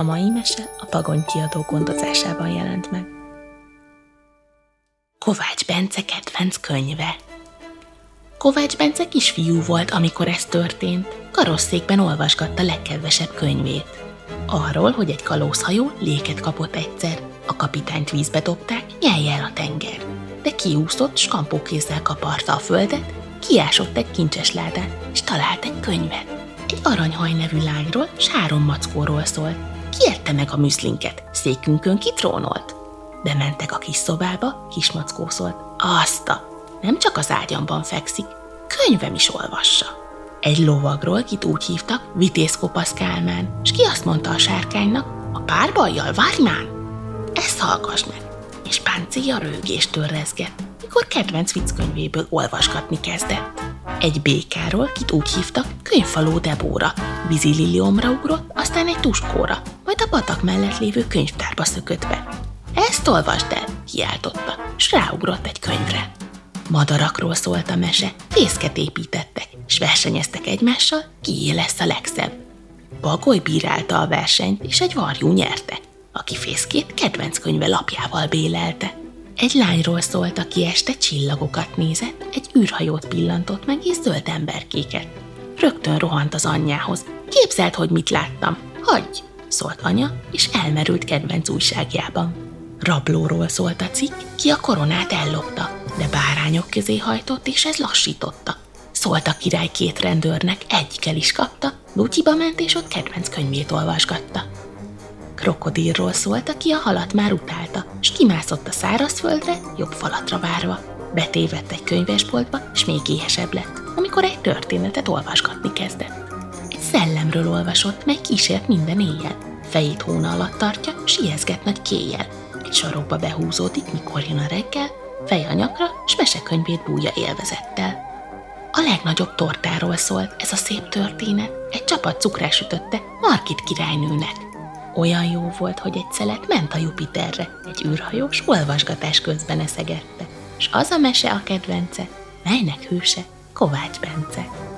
A mai mese a Pagony kiadó gondozásában jelent meg. Kovács Bence kedvenc könyve Kovács Bence kisfiú volt, amikor ez történt. Karosszékben olvasgatta legkedvesebb könyvét. Arról, hogy egy kalózhajó léket kapott egyszer. A kapitányt vízbe dobták, nyelje el a tenger. De kiúszott, skampókézzel kaparta a földet, kiásott egy kincses ládát, és talált egy könyvet. Egy aranyhaj nevű lányról, Sáron Mackóról szólt. Kiette meg a műszlinket, székünkön kitrónolt. Bementek a kis szobába, kismackó szólt. Azta, nem csak az ágyamban fekszik, könyvem is olvassa. Egy lovagról, kit úgy hívtak, Vitéz Kopasz Kálmán, és ki azt mondta a sárkánynak, a párbajjal várj már! Ezt hallgass meg! És páncéja rögéstől rezgett, mikor kedvenc vicckönyvéből olvasgatni kezdett. Egy békáról, kit úgy hívtak, könyvfaló Debóra, vízililiomra ugrott, aztán egy tuskóra, a patak mellett lévő könyvtárba szökött be. Ezt olvasd el, kiáltotta, s ráugrott egy könyvre. Madarakról szólt a mese, fészket építettek, és versenyeztek egymással, kié lesz a legszebb. Bagoly bírálta a versenyt, és egy varjú nyerte, aki fészkét kedvenc könyve lapjával bélelte. Egy lányról szólt, aki este csillagokat nézett, egy űrhajót pillantott meg, és zöld emberkéket. Rögtön rohant az anyjához. Képzeld, hogy mit láttam. Hagyj! Szólt anya, és elmerült kedvenc újságjában. Rablóról szólt a cikk, ki a koronát ellopta, de bárányok közé hajtott, és ez lassította. Szólt a király két rendőrnek, egyikkel is kapta, Lutyiba ment, és ott kedvenc könyvét olvasgatta. Krokodilról szólt, aki a halat már utálta, s kimászott a szárazföldre, jobb falatra várva. Betévett egy könyvesboltba, és még éhesebb lett, amikor egy történetet olvasgatni kezdett. Egy szellemről olvasott, mely kísért minden éjjel. Fejét hóna alatt tartja, s ijeszget nagy kéjjel. Egy sarokba behúzódik, mikor jön a reggel, fej a nyakra, s mesekönyvét bújja élvezettel. A legnagyobb tortáról szólt ez a szép történet. Egy csapat cukrás ütötte Markit királynőnek. Olyan jó volt, hogy egy szelet ment a Jupiterre, egy űrhajós olvasgatás közben eszegette. S az a mese a kedvence, melynek hőse Kovács Bence.